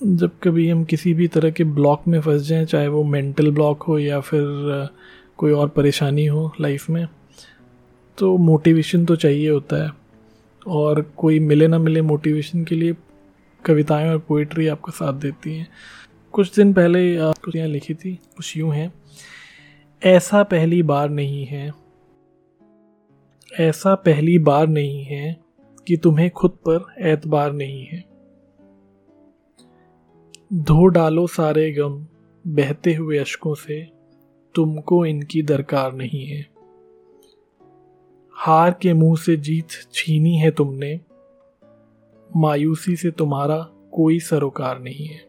जब कभी हम किसी भी तरह के ब्लॉक में फंस जाएँ, चाहे वो मेंटल ब्लॉक हो या फिर कोई और परेशानी हो लाइफ में तो मोटिवेशन तो चाहिए होता है। और कोई मिले ना मिले मोटिवेशन के लिए कविताएँ और पोइट्री आपका साथ देती हैं। कुछ दिन पहले कुछ यहाँ लिखी थी, कुछ यूँ हैं। ऐसा पहली बार नहीं है, ऐसा पहली बार नहीं है कि तुम्हें खुद पर एतबार नहीं है। धो डालो सारे गम, बहते हुए अशकों से। तुमको इनकी दरकार नहीं है। हार के मुँह से जीत छीनी है तुमने। मायूसी से तुम्हारा कोई सरोकार नहीं है।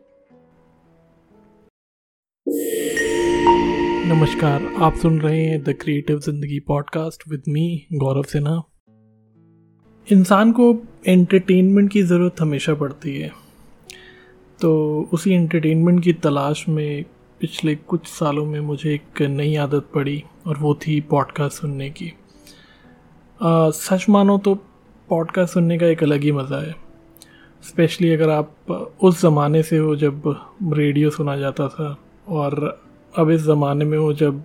नमस्कार, आप सुन रहे हैं the creative Zindagi podcast with me Gaurav Sinha. इंसान को एंटरटेनमेंट की ज़रूरत हमेशा पड़ती है। तो उसी एंटरटेनमेंट की तलाश में पिछले कुछ सालों में मुझे एक नई आदत पड़ी और वो थी पॉडकास्ट सुनने की। आ, सच मानो तो पॉडकास्ट सुनने का एक अलग ही मज़ा है। स्पेशली अगर आप उस ज़माने से हो जब रेडियो सुना जाता था और अब इस ज़माने में हो जब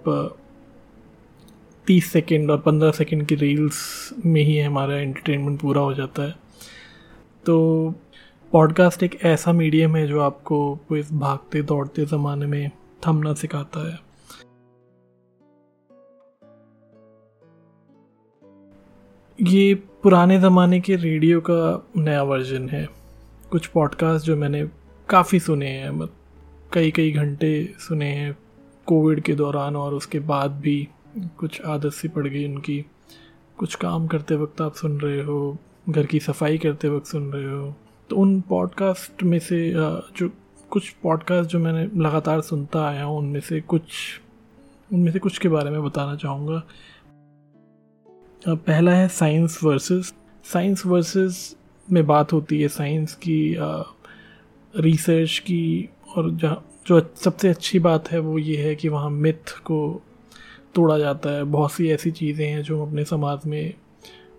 तीस सेकंड और पंद्रह सेकंड की रील्स में ही हमारा एंटरटेनमेंट पूरा हो जाता है। तो पॉडकास्ट एक ऐसा मीडियम है जो आपको इस भागते, दौड़ते ज़माने में थमना सिखाता है। ये पुराने ज़माने के रेडियो का नया वर्जन है। कुछ पॉडकास्ट जो मैंने काफ़ी सुने हैं मतलब कई कई घंटे सुने हैं कोविड के दौरान और उसके बाद भी कुछ आदत सी पड़ गई उनकी। कुछ काम करते वक्त आप सुन रहे हो, घर की सफ़ाई करते वक्त सुन रहे हो तो उन पॉडकास्ट में से जो कुछ पॉडकास्ट जो मैंने लगातार सुनता आया हूँ, उनमें से कुछ, उनमें से कुछ के बारे में बताना चाहूँगा। पहला है साइंस वर्सेस साइंस वर्सेस में बात होती है साइंस की रिसर्च की, और जहाँ, जो सबसे अच्छी बात है वो ये है कि वहाँ मिथ को तोड़ा जाता है। बहुत सी ऐसी चीज़ें हैं जो हम अपने समाज में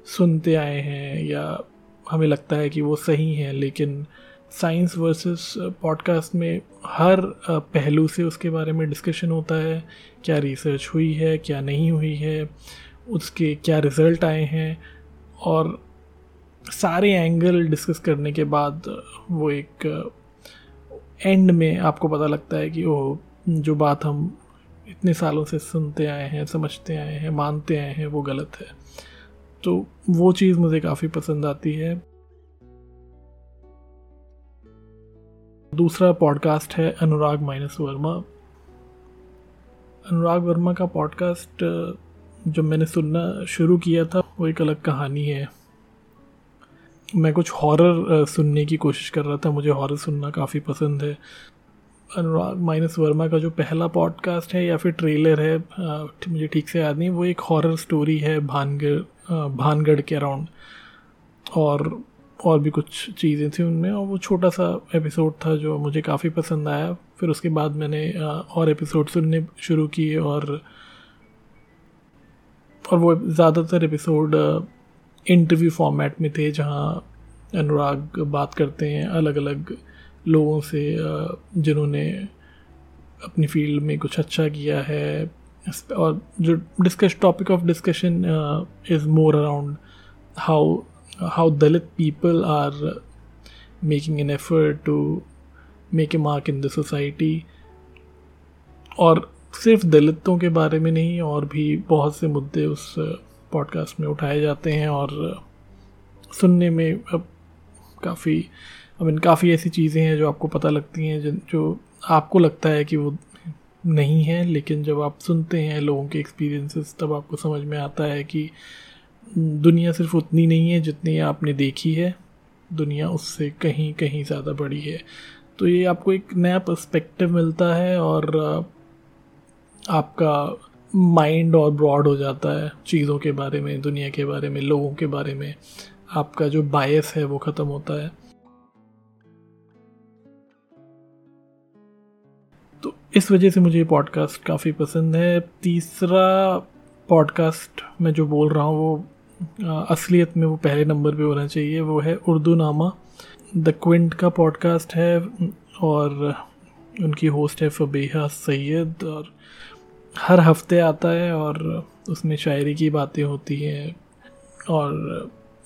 सुनते आए हैं या हमें लगता है कि वो सही हैं, लेकिन साइंस वर्सेस पॉडकास्ट में हर पहलू से उसके बारे में डिस्कशन होता है, क्या रिसर्च हुई है, क्या नहीं हुई है, उसके क्या रिज़ल्ट आए हैं, और सारे एंगल डिस्कस करने के बाद वो एक एंड में आपको पता लगता है कि वो जो बात हम इतने सालों से सुनते आए हैं, समझते आए हैं, मानते आए हैं, वो गलत है। तो वो चीज़ मुझे काफ़ी पसंद आती है। दूसरा पॉडकास्ट है अनुराग माइनस वर्मा। अनुराग वर्मा का पॉडकास्ट जब मैंने सुनना शुरू किया था, वो एक अलग कहानी है। मैं कुछ हॉरर सुनने की कोशिश कर रहा था, मुझे हॉरर सुनना काफ़ी पसंद है। अनुराग माइनस वर्मा का जो पहला पॉडकास्ट है या फिर ट्रेलर है मुझे ठीक से याद नहीं, वो एक हॉरर स्टोरी है, भानगढ़। भानगढ़ के अराउंड और और भी कुछ चीज़ें थी उनमें, और वो छोटा सा एपिसोड था जो मुझे काफ़ी पसंद आया. फिर उसके बाद मैंने और एपिसोड सुनने शुरू किए और और वो ज़्यादातर एपिसोड इंटरव्यू फॉर्मेट में थे जहाँ अनुराग बात करते हैं अलग अलग लोगों से जिन्होंने अपनी फ़ील्ड में कुछ अच्छा किया है और जो discuss topic of discussion is more around how how Dalit people are making an effort to make a mark in the society और सिर्फ़ दलितों के बारे में नहीं, और भी बहुत से मुद्दे उस पॉडकास्ट में उठाए जाते हैं और सुनने में अब काफ़ी आई मीन काफ़ी ऐसी चीज़ें हैं जो आपको पता लगती हैं जो आपको लगता है कि वो नहीं है, लेकिन जब आप सुनते हैं लोगों के एक्सपीरियंसेस तब आपको समझ में आता है कि दुनिया सिर्फ़ उतनी नहीं है जितनी आपने देखी है। दुनिया उससे कहीं कहीं ज़्यादा बड़ी है। तो ये आपको एक नया पर्सपेक्टिव मिलता है और आपका माइंड और ब्रॉड हो जाता है चीज़ों के बारे में, दुनिया के बारे में, लोगों के बारे में। आपका जो बायस है वो ख़त्म होता है। इस वजह से मुझे ये पॉडकास्ट काफ़ी पसंद है। तीसरा पॉडकास्ट मैं जो बोल रहा हूँ, वो असलियत में वो पहले नंबर पे होना चाहिए, वो है उर्दू नामा द क्विंट का पॉडकास्ट है, और उनकी होस्ट है फबीहा सैयद, और हर हफ़्ते आता है, और उसमें शायरी की बातें होती हैं, और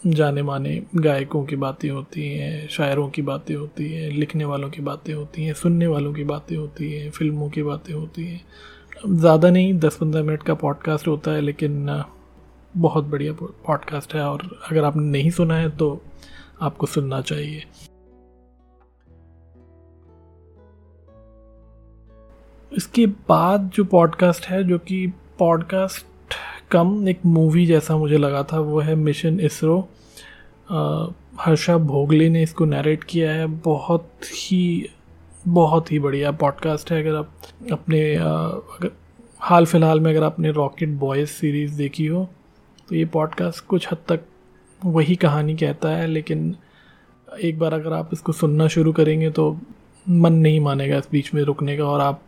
जाने माने गायकों की बातें होती हैं, शायरों की बातें होती हैं, लिखने वालों की बातें होती हैं, सुनने वालों की बातें होती हैं, फ़िल्मों की बातें होती हैं। ज़्यादा नहीं दस पंद्रह मिनट का पॉडकास्ट होता है, लेकिन बहुत बढ़िया पॉडकास्ट है और अगर आपने नहीं सुना है तो आपको सुनना चाहिए। इसके बाद जो पॉडकास्ट है, जो कि पॉडकास्ट कम एक मूवी जैसा मुझे लगा था, वो है मिशन इसरो हर्षा भोगले ने इसको नरेट किया है। बहुत ही बहुत ही बढ़िया पॉडकास्ट है। अगर आप अपने अगर हाल फ़िलहाल में अगर आपने रॉकेट बॉयज़ सीरीज़ देखी हो तो ये पॉडकास्ट कुछ हद तक वही कहानी कहता है। लेकिन एक बार अगर आप इसको सुनना शुरू करेंगे तो मन नहीं मानेगा इस बीच में रुकने का। और आप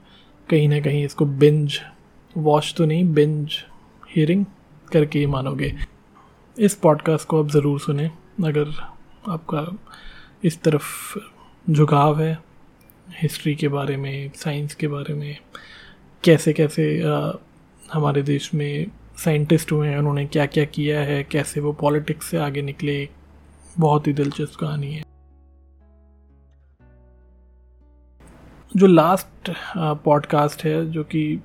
कहीं ना कहीं इसको बिंज वॉच तो नहीं बिंज हियरिंग करके ही मानोगे। इस पॉडकास्ट को आप ज़रूर सुने। अगर आपका इस तरफ़ झुकाव है हिस्ट्री के बारे में साइंस के बारे में कैसे कैसे आ, हमारे देश में साइंटिस्ट हुए हैं उन्होंने क्या क्या किया है कैसे वो पॉलिटिक्स से आगे निकले बहुत ही दिलचस्प कहानी है। जो लास्ट पॉडकास्ट है जो कि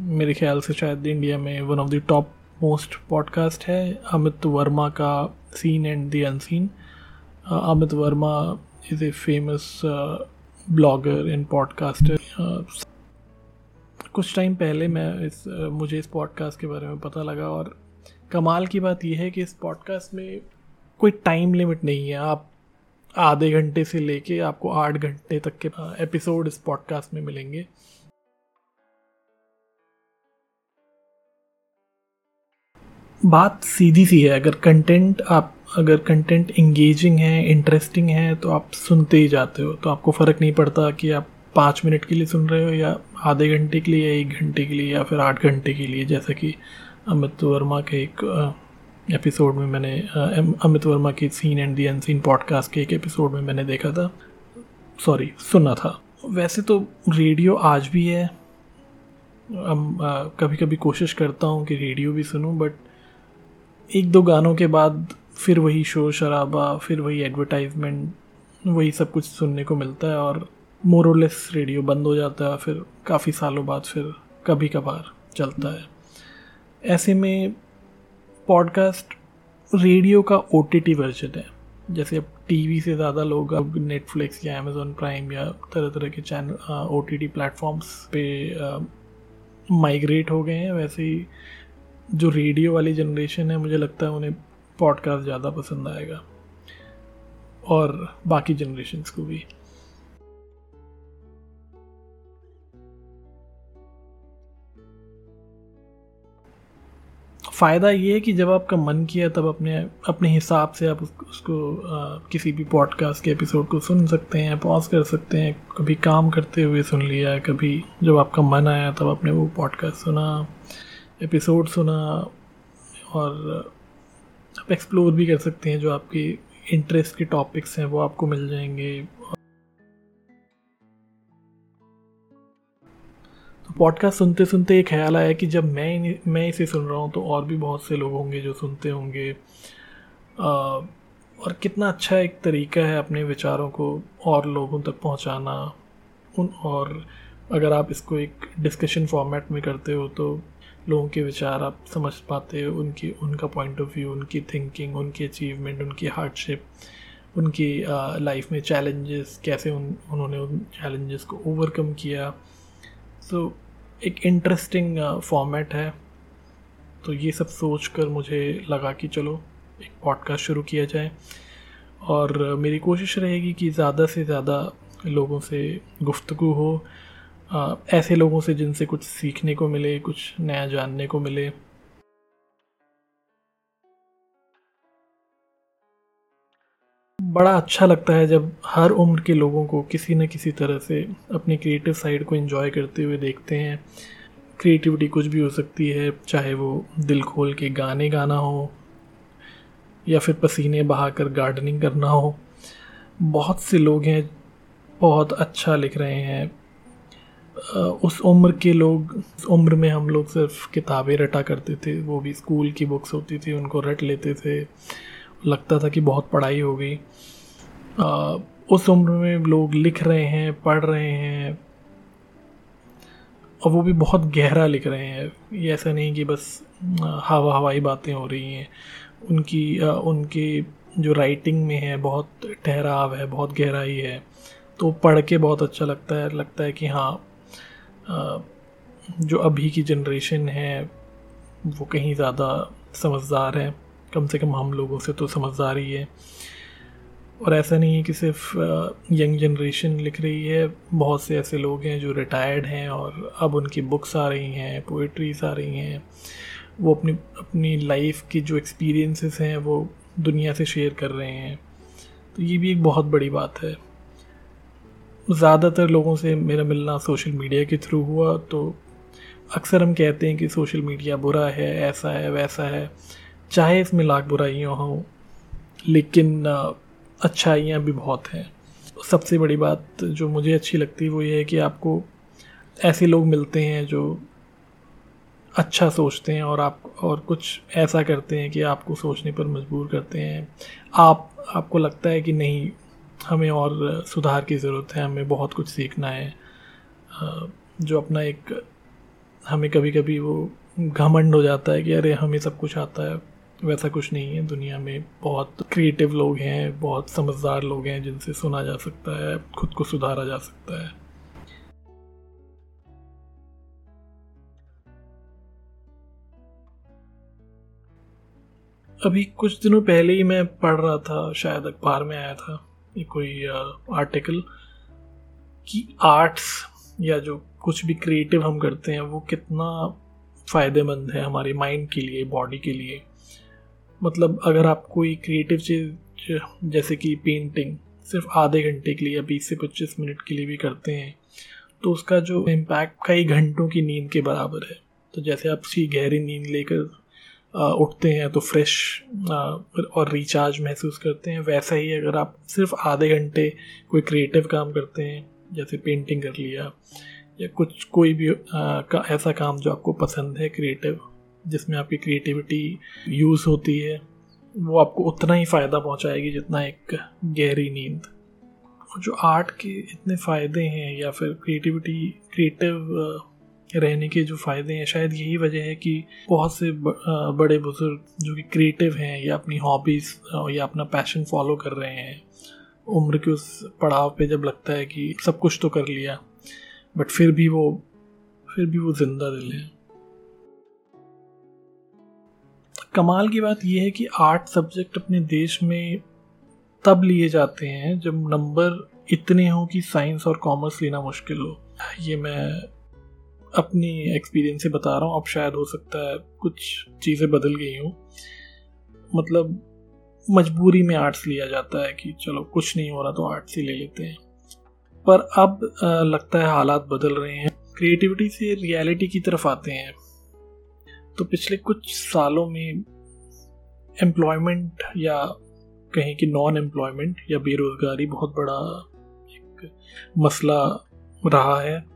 मेरे ख्याल से शायद इंडिया में one of the top most podcast है। अमित वर्मा का seen and the unseen Amit Verma is a famous blogger and podcaster कुछ टाइम पहले मैं इस मुझे इस पॉडकास्ट के बारे में पता लगा और कमाल की बात यह है कि इस पॉडकास्ट में कोई टाइम लिमिट नहीं है। आप आधे घंटे से लेके आपको आठ घंटे तक के एपिसोड इस पॉडकास्ट में मिलेंगे। बात सीधी सी है, अगर कंटेंट आप, अगर कंटेंट इंगेजिंग है इंटरेस्टिंग है तो आप सुनते ही जाते हो तो आपको फ़र्क नहीं पड़ता कि आप पाँच मिनट के लिए सुन रहे हो या आधे घंटे के लिए या एक घंटे के लिए या फिर आठ घंटे के लिए। जैसा कि अमित वर्मा के एक एपिसोड में मैंने अमित वर्मा की seen and the unseen podcast के एक एपिसोड में मैंने देखा था। सॉरी सुना था। वैसे तो रेडियो आज भी है। हम कभी कभी कोशिश करता हूँ कि रेडियो भी सुनूँ बट एक दो गानों के बाद फिर वही शोर शराबा, फिर वही एडवर्टाइजमेंट वही सब कुछ सुनने को मिलता है और मोरलेस रेडियो बंद हो जाता है, फिर काफ़ी सालों बाद फिर कभी कभार चलता है। ऐसे में पॉडकास्ट रेडियो का ओ टी वर्जन है। जैसे अब टीवी से ज़्यादा लोग अब नेटफ्लिक्स या अमेज़ोन प्राइम या तरह तरह के channel O T T platforms पे माइग्रेट हो गए हैं, वैसे ही जो रेडियो वाली जनरेशन है मुझे लगता है उन्हें पॉडकास्ट ज़्यादा पसंद आएगा। और बाकी जनरेशन्स को भी। फ़ायदा ये है कि जब आपका मन किया तब अपने अपने हिसाब से आप उसको, उसको आ, किसी भी पॉडकास्ट के एपिसोड को सुन सकते हैं पॉज कर सकते हैं कभी काम करते हुए सुन लिया कभी जब आपका मन आया तब आपने वो पॉडकास्ट सुना। एपिसोड सुना और आप एक्सप्लोर भी कर सकते हैं जो आपके इंटरेस्ट के टॉपिक्स हैं, वो आपको मिल जाएँगे। तो पॉडकास्ट सुनते सुनते एक ख्याल आया कि जब मैं मैं इसे सुन रहा हूँ तो और भी बहुत से लोग होंगे जो सुनते होंगे। और कितना अच्छा एक तरीका है अपने विचारों को और लोगों तक पहुँचाना। उन, और अगर आप इसको एक डिस्कशन फॉर्मेट में करते हो तो लोगों के विचार आप समझ पाते हो उनकी उनका पॉइंट ऑफ़ व्यू उनकी थिंकिंग उनकी अचीवमेंट उनकी हार्डशिप उनकी लाइफ में चैलेंजेस कैसे उन उन्होंने उन चैलेंजेस को ओवरकम किया। सो so, एक इंटरेस्टिंग फॉर्मेट है। तो ये सब सोच कर मुझे लगा कि चलो एक पॉडकास्ट शुरू किया जाए। और मेरी कोशिश रहेगी कि ज़्यादा से ज़्यादा लोगों से गुफ्तु हो ऐसे लोगों से जिनसे कुछ सीखने को मिले, कुछ नया जानने को मिले। बड़ा अच्छा लगता है जब हर उम्र के लोगों को किसी न किसी तरह से अपनी क्रिएटिव साइड को एंजॉय करते हुए देखते हैं। क्रिएटिविटी कुछ भी हो सकती है, चाहे वो दिल खोल के गाने गाना हो, या फिर पसीने बहाकर गार्डनिंग करना हो। बहुत से लोग हैं, बहुत अच्छा लिख रहे हैं। उस उम्र के लोग, उस उम्र में हम लोग सिर्फ़ किताबें रटा करते थे, वो भी स्कूल की बुक्स होती थी, उनको रट लेते थे। लगता था कि बहुत पढ़ाई हो गई। उस उम्र में लोग लिख रहे हैं, पढ़ रहे हैं, और वो भी बहुत गहरा लिख रहे हैं। ये ऐसा नहीं कि बस हवा हवाई बातें हो रही हैं। उनकी उनके जो राइटिंग में है, बहुत ठहराव है, बहुत गहराई है तो पढ़ के बहुत अच्छा लगता है लगता है कि हाँ जो अभी की जनरेशन है, वो कहीं ज़्यादा समझदार है। कम से कम हम लोगों से तो समझदार ही है। और ऐसा नहीं है कि सिर्फ़ यंग जनरेशन लिख रही है। बहुत से ऐसे लोग हैं जो रिटायर्ड हैं और अब उनकी बुक्स आ रही हैं पोइट्रीज आ रही हैं। वो अपनी अपनी लाइफ की जो एक्सपीरियंसेस हैं, वो दुनिया से शेयर कर रहे हैं। तो ये भी एक बहुत बड़ी बात है। ज़्यादातर लोगों से मेरा मिलना सोशल मीडिया के थ्रू हुआ तो अक्सर हम कहते हैं कि सोशल मीडिया बुरा है, ऐसा है, वैसा है। चाहे इसमें लाख बुराइयाँ हों, लेकिन अच्छाइयाँ भी बहुत हैं। सबसे बड़ी बात जो मुझे अच्छी लगती है वो ये है कि आपको ऐसे लोग मिलते हैं जो अच्छा सोचते हैं और आप, और कुछ ऐसा करते हैं कि आपको सोचने पर मजबूर करते हैं। आप, आपको लगता है कि नहीं हमें और सुधार की ज़रूरत है, हमें बहुत कुछ सीखना है। जो अपना एक, हमें कभी कभी वो घमंड हो जाता है कि अरे, हमें सब कुछ आता है, वैसा कुछ नहीं है। दुनिया में बहुत क्रिएटिव लोग हैं, बहुत समझदार लोग हैं जिनसे सुना जा सकता है, खुद को सुधारा जा सकता है। अभी कुछ दिनों पहले ही मैं पढ़ रहा था, शायद अखबार में आया था। कोई आर्टिकल कि आर्ट्स या जो कुछ भी क्रिएटिव हम करते हैं, वो कितना फ़ायदेमंद है हमारे माइंड के लिए बॉडी के लिए? मतलब अगर आप कोई क्रिएटिव चीज़, जैसे कि पेंटिंग सिर्फ़ आधे घंटे के लिए या बीस से पच्चीस मिनट के लिए भी करते हैं तो उसका जो इम्पैक्ट कई घंटों की नींद के बराबर है। तो जैसे आप उसकी गहरी नींद लेकर उठते हैं तो फ्रेश और रिचार्ज महसूस करते हैं। वैसा ही अगर आप सिर्फ़ आधे घंटे कोई क्रिएटिव काम करते हैं, जैसे पेंटिंग कर लिया, या कुछ, कोई भी का, ऐसा काम जो आपको पसंद है क्रिएटिव जिसमें आपकी क्रिएटिविटी यूज़ होती है, वो आपको उतना ही फ़ायदा पहुंचाएगी जितना एक गहरी नींद। जो आर्ट के इतने फ़ायदे हैं या फिर क्रिएटिविटी क्रिएटिव रहने के जो फ़ायदे हैं, शायद यही वजह है कि बहुत से बड़े बुज़ुर्ग जो कि क्रिएटिव हैं या अपनी हॉबीज़ या अपना पैशन फॉलो कर रहे हैं, उम्र के उस पड़ाव पे जब लगता है कि सब कुछ तो कर लिया बट फिर भी वो, फिर भी वो ज़िंदा दिल है। कमाल की बात यह है कि आर्ट सब्जेक्ट अपने देश में तब लिए जाते हैं जब नंबर इतने हों कि साइंस और कॉमर्स लेना मुश्किल हो। ये मैं अपनी एक्सपीरियंस से बता रहा हूँ, अब शायद हो सकता है कुछ चीज़ें बदल गई हूँ। मतलब मजबूरी में आर्ट्स लिया जाता है कि चलो कुछ नहीं हो रहा तो आर्ट्स ही ले लेते हैं। पर अब लगता है हालात बदल रहे हैं। क्रिएटिविटी से रियलिटी की तरफ़ आते हैं। तो पिछले कुछ सालों में एम्प्लॉयमेंट या कहें कि नॉन एम्प्लॉयमेंट या बेरोज़गारी बहुत बड़ा एक मसला रहा है।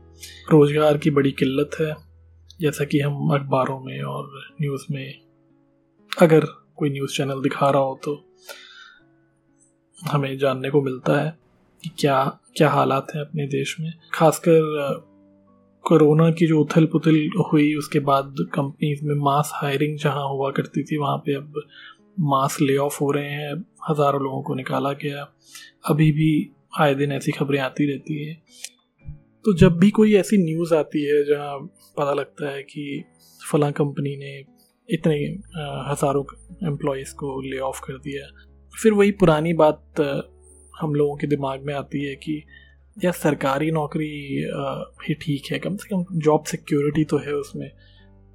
रोज़गार की बड़ी किल्लत है, जैसा कि हम अखबारों में और न्यूज़ में अगर कोई न्यूज़ चैनल दिखा रहा हो तो हमें जानने को मिलता है कि क्या क्या हालात हैं अपने देश में। खासकर कोरोना की जो उथल पुथल हुई, उसके बाद कंपनीज़ में मास हायरिंग जहाँ हुआ करती थी, वहाँ पे अब मास ले ऑफ़ हो रहे हैं, हज़ारों लोगों को निकाला गया। अभी भी आए दिन ऐसी खबरें आती रहती हैं तो जब भी कोई ऐसी न्यूज़ आती है जहाँ पता लगता है कि फला कंपनी ने इतने हज़ारों एम्प्लॉयज़ को ले ऑफ़ कर दिया फिर वही पुरानी बात हम लोगों के दिमाग में आती है कि या सरकारी नौकरी ही ठीक है, कम से कम जॉब सिक्योरिटी तो है उसमें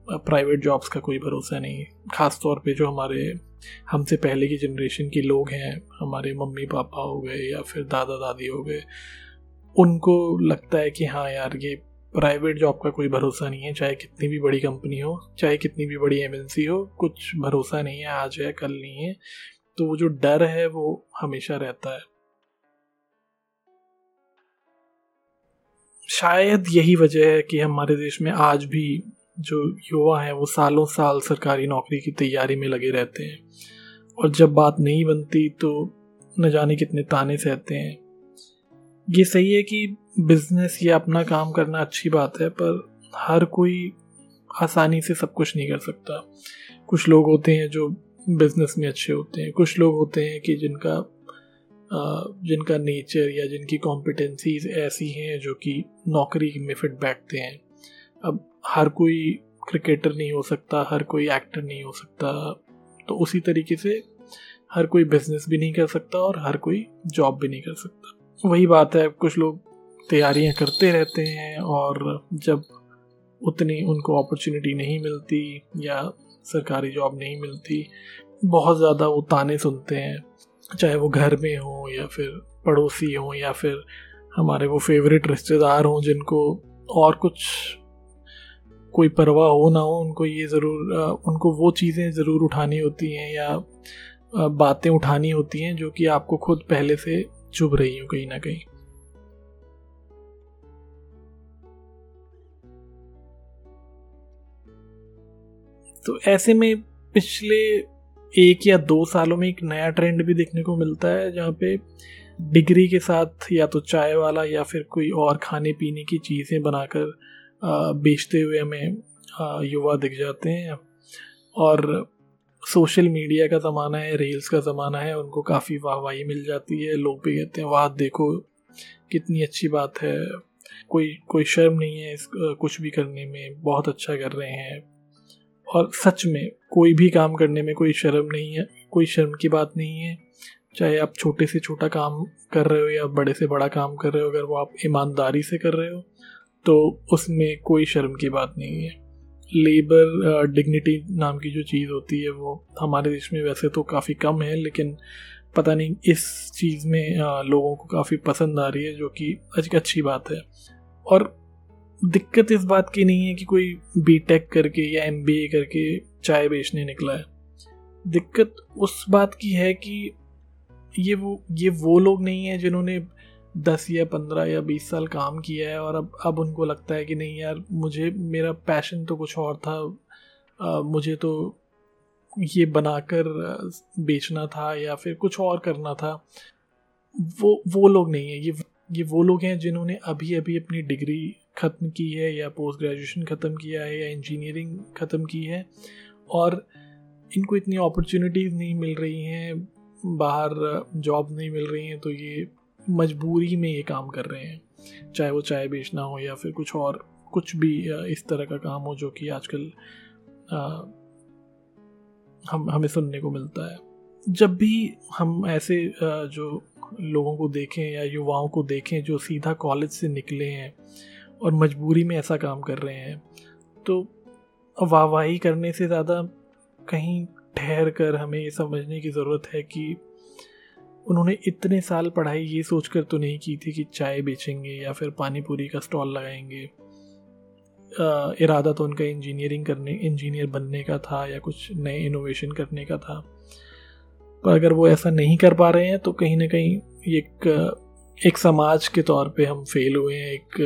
प्राइवेट जॉब्स का कोई भरोसा नहीं। ख़ास तौर पे जो हमारे, हमसे पहले की जनरेशन के लोग हैं, हमारे मम्मी पापा हो गए या फिर दादा दादी हो गए उनको लगता है कि हाँ यार, ये प्राइवेट जॉब का कोई भरोसा नहीं है, चाहे कितनी भी बड़ी कंपनी हो, चाहे कितनी भी बड़ी एमएनसी हो, कुछ भरोसा नहीं है, आज है, कल नहीं है। तो वो जो डर है, वो हमेशा रहता है। शायद यही वजह है कि हमारे देश में आज भी जो युवा हैं, वो सालों साल सरकारी नौकरी की तैयारी में लगे रहते हैं। और जब बात नहीं बनती तो न जाने कितने ताने सहते हैं। ये सही है कि बिज़नेस या अपना काम करना अच्छी बात है, पर हर कोई आसानी से सब कुछ नहीं कर सकता। कुछ लोग होते हैं जो बिज़नेस में अच्छे होते हैं। कुछ लोग होते हैं कि जिनका जिनका नेचर या जिनकी कॉम्पिटेंसीज ऐसी हैं जो कि नौकरी में फिट बैठते हैं। अब हर कोई क्रिकेटर नहीं हो सकता, हर कोई एक्टर नहीं हो सकता। तो उसी तरीके से हर कोई बिज़नेस भी नहीं कर सकता और हर कोई जॉब भी नहीं कर सकता। वही बात है, कुछ लोग तैयारियाँ करते रहते हैं और जब उतनी उनको अपॉर्चुनिटी नहीं मिलती या सरकारी जॉब नहीं मिलती, बहुत ज़्यादा वो ताने सुनते हैं, चाहे वो घर में हो या फिर पड़ोसी हो या फिर हमारे वो फेवरेट रिश्तेदार हों जिनको और कुछ कोई परवाह हो ना हो, उनको ये ज़रूर उनको वो चीज़ें ज़रूर उठानी होती हैं या बातें उठानी होती हैं जो कि आपको खुद पहले से चुभ रही हो कहीं ना कहीं। तो ऐसे में पिछले एक या दो सालों में एक नया ट्रेंड भी देखने को मिलता है, जहाँ पे डिग्री के साथ या तो चाय वाला या फिर कोई और खाने पीने की चीज़ें बनाकर बेचते हुए हमें युवा दिख जाते हैं। और सोशल मीडिया का ज़माना है, रील्स का ज़माना है, उनको काफ़ी वाहवाही मिल जाती है। लोग भी कहते हैं, वाह, देखो, कितनी अच्छी बात है। कोई कोई शर्म नहीं है इस कुछ भी करने में, बहुत अच्छा कर रहे हैं। और सच में, कोई भी काम करने में कोई शर्म नहीं है, कोई शर्म की बात नहीं है। चाहे आप छोटे से छोटा काम कर रहे हो या बड़े से बड़ा काम कर रहे हो, अगर वो आप ईमानदारी से कर रहे हो तो उसमें कोई शर्म की बात नहीं है। लेबर डिग्निटी नाम की जो चीज़ होती है वो हमारे देश में वैसे तो काफ़ी कम है, लेकिन पता नहीं इस चीज़ में लोगों को काफ़ी पसंद आ रही है, जो कि अच्छी बात है। और दिक्कत इस बात की नहीं है कि कोई बी टेक करके या एम बी ए करके चाय बेचने निकला है। दिक्कत उस बात की है कि ये वो ये वो लोग नहीं है जिन्होंने दस या पंद्रह या बीस साल काम किया है और अब अब उनको लगता है कि नहीं यार मुझे मेरा पैशन तो कुछ और था। आ, मुझे तो ये बनाकर बेचना था या फिर कुछ और करना था। वो वो लोग नहीं है। ये ये वो लोग हैं जिन्होंने अभी अभी अपनी डिग्री ख़त्म की है या पोस्ट ग्रेजुएशन ख़त्म किया है या इंजीनियरिंग ख़त्म की है और इनको इतनी अपॉर्चुनिटीज़ नहीं मिल रही हैं बाहर जॉब नहीं मिल रही हैं तो ये मजबूरी में ये काम कर रहे हैं। चाहे वो चाय बेचना हो या फिर कुछ और, कुछ भी इस तरह का काम हो जो कि आजकल हम, हमें सुनने को मिलता है। जब भी हम ऐसे जो लोगों को देखें या युवाओं को देखें जो सीधा कॉलेज से निकले हैं और मजबूरी में ऐसा काम कर रहे हैं तो वाहवाही करने से ज़्यादा कहीं ठहर कर हमें ये समझने की ज़रूरत है कि उन्होंने इतने साल पढ़ाई ये सोचकर तो नहीं की थी कि चाय बेचेंगे या फिर पानी पूरी का स्टॉल लगाएँगे। इरादा तो उनका इंजीनियरिंग करने, इंजीनियर बनने का था या कुछ नए इनोवेशन करने का था। पर अगर वो ऐसा नहीं कर पा रहे हैं तो कहीं ना कहीं एक एक समाज के तौर पे हम फेल हुए हैं, एक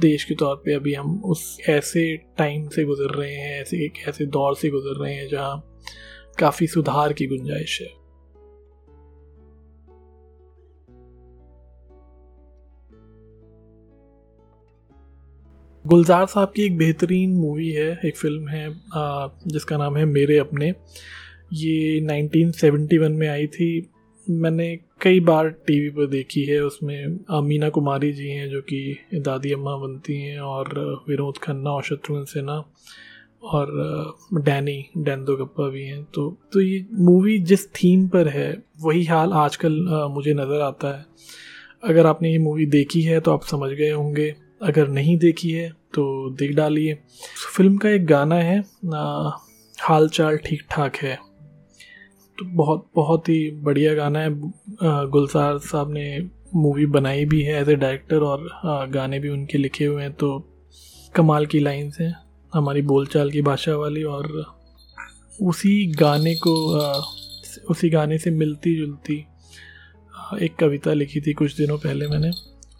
देश के तौर पे अभी हम उस ऐसे टाइम से गुजर रहे हैं, ऐसे, एक ऐसे दौर से गुजर रहे हैं जहाँ काफ़ी सुधार की गुंजाइश है। गुलजार साहब की एक बेहतरीन मूवी है, एक फ़िल्म है जिसका नाम है मेरे अपने। ये 1971 में आई थी। मैंने कई बार टीवी पर देखी है। उसमें मीना कुमारी जी हैं, जो कि दादी अम्मा बनती हैं, और विनोद खन्ना और शत्रुघ्न सिन्हा और डैनी, डैंदो गप्पा भी हैं। तो तो ये मूवी जिस थीम पर है, वही हाल आजकल मुझे नज़र आता है। अगर आपने ये मूवी देखी है तो आप समझ गए होंगे। अगर नहीं देखी है तो देख डालिए। फ़िल्म का एक गाना है आ, हाल चाल ठीक ठाक है। तो बहुत बहुत ही बढ़िया गाना है। गुलजार साहब ने मूवी बनाई भी है एज ए डायरेक्टर और गाने भी उनके लिखे हुए हैं तो कमाल की लाइंस हैं हमारी बोलचाल की भाषा वाली और उसी गाने को उसी गाने से मिलती जुलती एक कविता लिखी थी कुछ दिनों पहले मैंने।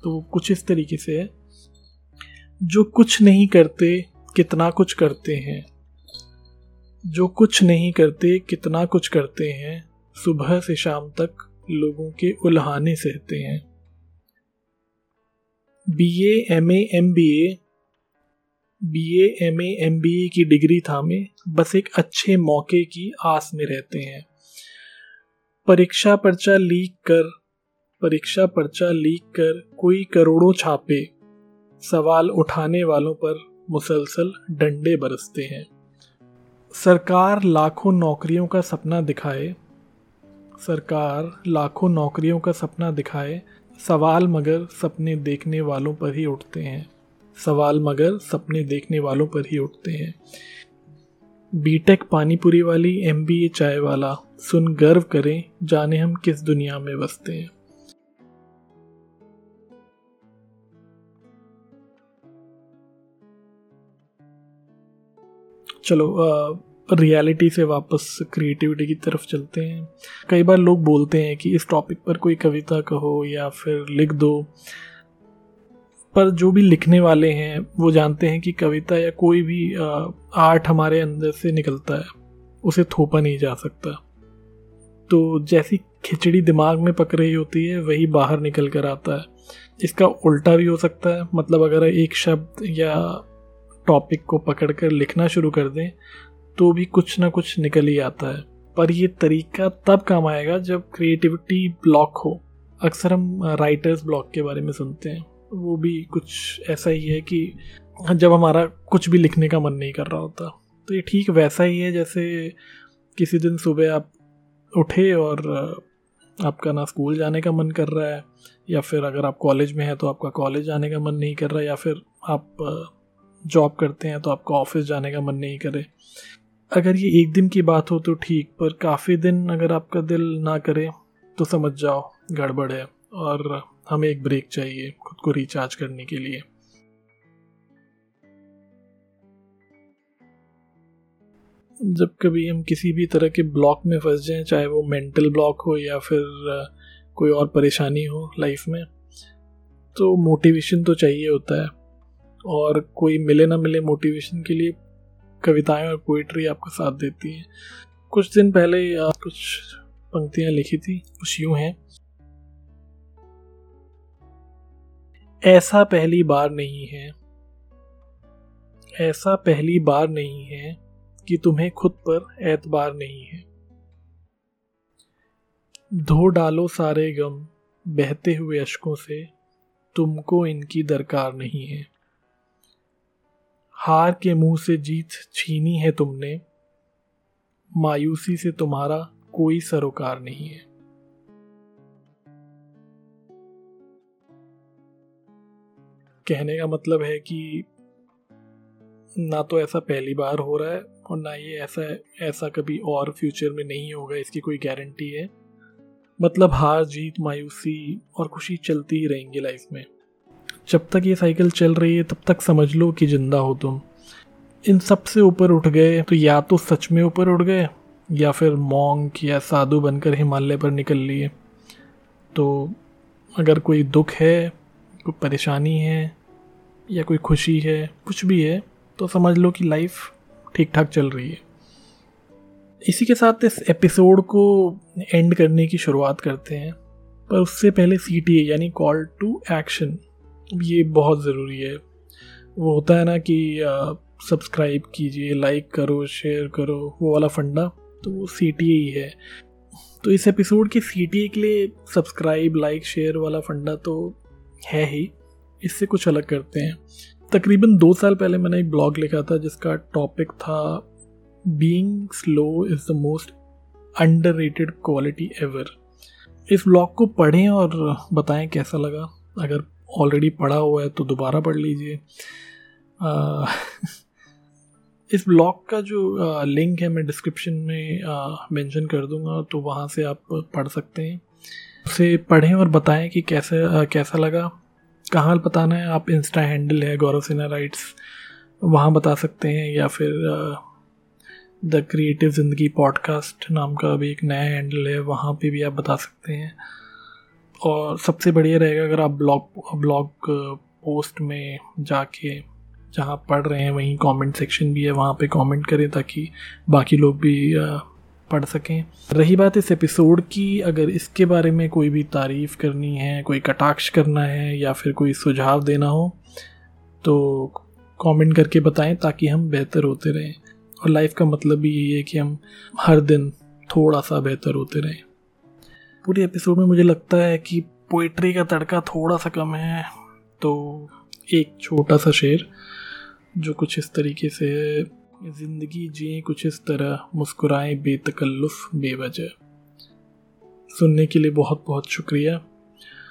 तो कुछ इस तरीके से है। जो कुछ नहीं करते, कितना कुछ करते हैं। जो कुछ नहीं करते, कितना कुछ करते हैं, सुबह से शाम तक लोगों के उल्हाने सहते हैं। B M M B A B M M B A की डिग्री था थामे बस एक अच्छे मौके की आस में रहते हैं। परीक्षा पर्चा लीक कर, परीक्षा पर्चा लीक कर कोई करोड़ों छापे सवाल उठाने वालों पर मुसलसल डंडे बरसते हैं। सरकार लाखों नौकरियों का सपना दिखाए, सरकार लाखों नौकरियों का सपना दिखाए, सवाल मगर सपने देखने वालों पर ही उठते हैं। सवाल मगर सपने देखने वालों पर ही उठते हैं। बीटेक पानीपुरी वाली एमबीए चाय वाला, सुन गर्व करें, जाने हम किस दुनिया में बसते हैं। चलो रियलिटी से वापस क्रिएटिविटी की तरफ़ चलते हैं। कई बार लोग बोलते हैं कि इस टॉपिक पर कोई कविता कहो या फिर लिख दो। पर जो भी लिखने वाले हैं, वो जानते हैं कि कविता या कोई भी आर्ट हमारे अंदर से निकलता है, उसे थोपा नहीं जा सकता। तो जैसी खिचड़ी दिमाग में पक रही होती है, वही बाहर निकल कर आता है। इसका उल्टा भी हो सकता है मतलब अगर एक शब्द या टॉपिक को पकड़कर लिखना शुरू कर दें तो भी कुछ ना कुछ निकल ही आता है। पर ये तरीका तब काम आएगा जब क्रिएटिविटी ब्लॉक हो। अक्सर हम राइटर्स ब्लॉक के बारे में सुनते हैं। वो भी कुछ ऐसा ही है कि जब हमारा कुछ भी लिखने का मन नहीं कर रहा होता तो ये ठीक वैसा ही है जैसे किसी दिन सुबह आप उठे और आपका ना स्कूल जाने का मन कर रहा है, या फिर अगर आप कॉलेज में हैं तो आपका कॉलेज जाने का मन नहीं कर रहा, या फिर आप जॉब करते हैं तो आपका ऑफ़िस जाने का मन नहीं करे। अगर ये एक दिन की बात हो तो ठीक, पर काफ़ी दिन अगर आपका दिल ना करे तो समझ जाओ, गड़बड़ है, और हमें एक ब्रेक चाहिए, खुद को रिचार्ज करने के लिए। जब कभी हम किसी भी तरह के ब्लॉक में फंस जाएँ, चाहे वो मेंटल ब्लॉक हो या फिर, कोई और परेशानी हो लाइफ में तो मोटिवेशन तो चाहिए होता है। और कोई मिले ना मिले मोटिवेशन के लिए कविताएँ और पोइट्री आपका साथ देती है। कुछ दिन पहले कुछ पंक्तियाँ लिखी थी, कुछ यूँ हैं। ऐसा पहली बार नहीं है। ऐसा पहली बार नहीं है कि तुम्हें खुद पर एतबार नहीं है। धो डालो सारे गम बहते हुए अशकों से, तुमको इनकी दरकार नहीं है। हार के मुँह से जीत छीनी है तुमने। मायूसी से तुम्हारा कोई सरोकार नहीं है। कहने का मतलब है कि ना तो ऐसा पहली बार हो रहा है और ना ये ऐसा ऐसा कभी और फ्यूचर में नहीं होगा, इसकी कोई गारंटी है। मतलब हार, जीत, मायूसी और खुशी चलती ही रहेंगी लाइफ में। जब तक ये साइकिल चल रही है, तब तक समझ लो कि ज़िंदा हो तुम। इन सबसे ऊपर उठ गए तो या तो सच में ऊपर उठ गए, या फिर मोंग या साधु बनकर हिमालय पर निकल लिए। तो अगर कोई दुख है, कोई परेशानी है, या कोई खुशी है, कुछ भी है तो समझ लो कि लाइफ ठीक ठाक चल रही है। इसी के साथ इस एपिसोड को एंड करने की शुरुआत करते हैं। पर उससे पहले सी यानी कॉल टू एक्शन। ये बहुत ज़रूरी है। वो होता है ना कि सब्सक्राइब कीजिए लाइक करो शेयर करो, वो वाला फंडा तो वो सी टी ही है। तो इस एपिसोड की सी टी के लिए सब्सक्राइब लाइक शेयर वाला फंडा तो है ही। इससे कुछ अलग करते हैं। तकरीबन दो साल पहले मैंने एक ब्लॉग लिखा था जिसका टॉपिक था being slow is the most underrated quality ever इस ब्लॉग को पढ़ें और बताएँ कैसा लगा। अगर ऑलरेडी पढ़ा हुआ है तो दोबारा पढ़ लीजिए। इस ब्लॉग का जो लिंक है, मैं डिस्क्रिप्शन में मेंशन कर दूँगा तो वहाँ से आप पढ़ सकते हैं। उसे पढ़ें और बताएँ कि कैसे कैसा लगा। कहाँ बताना है, आप इंस्टा हैंडल है, गौरव सिन्हा राइट्स वहाँ बता सकते हैं, या फिर द क्रिएटिव ज़िंदगी पॉडकास्ट नाम का भी एक नया हैंडल है, वहाँ पे भी आप बता सकते हैं। और सबसे बढ़िया रहेगा अगर आप ब्लॉग ब्लॉग पोस्ट में जाके जहाँ पढ़ रहे हैं, वहीं कमेंट सेक्शन भी है, वहाँ पे कमेंट करें ताकि बाकी लोग भी पढ़ सकें। रही बात इस एपिसोड की, अगर इसके बारे में कोई भी तारीफ़ करनी है, कोई कटाक्ष करना है या फिर कोई सुझाव देना हो तो कमेंट करके बताएँ ताकि हम बेहतर होते रहें। और लाइफ का मतलब भी यही है कि हम हर दिन थोड़ा सा बेहतर होते रहें। पूरे एपिसोड में मुझे लगता है कि पोइट्री का तड़का थोड़ा सा कम है तो एक छोटा सा शेर, जो कुछ इस तरीके से है, ज़िंदगी जिए कुछ इस तरह, मुस्कुराएँ बेतकल्लुफ, बेवजह। सुनने के लिए बहुत बहुत शुक्रिया।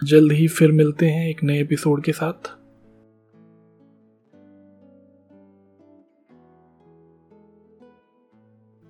जल्द ही फिर मिलते हैं एक नए एपिसोड के साथ।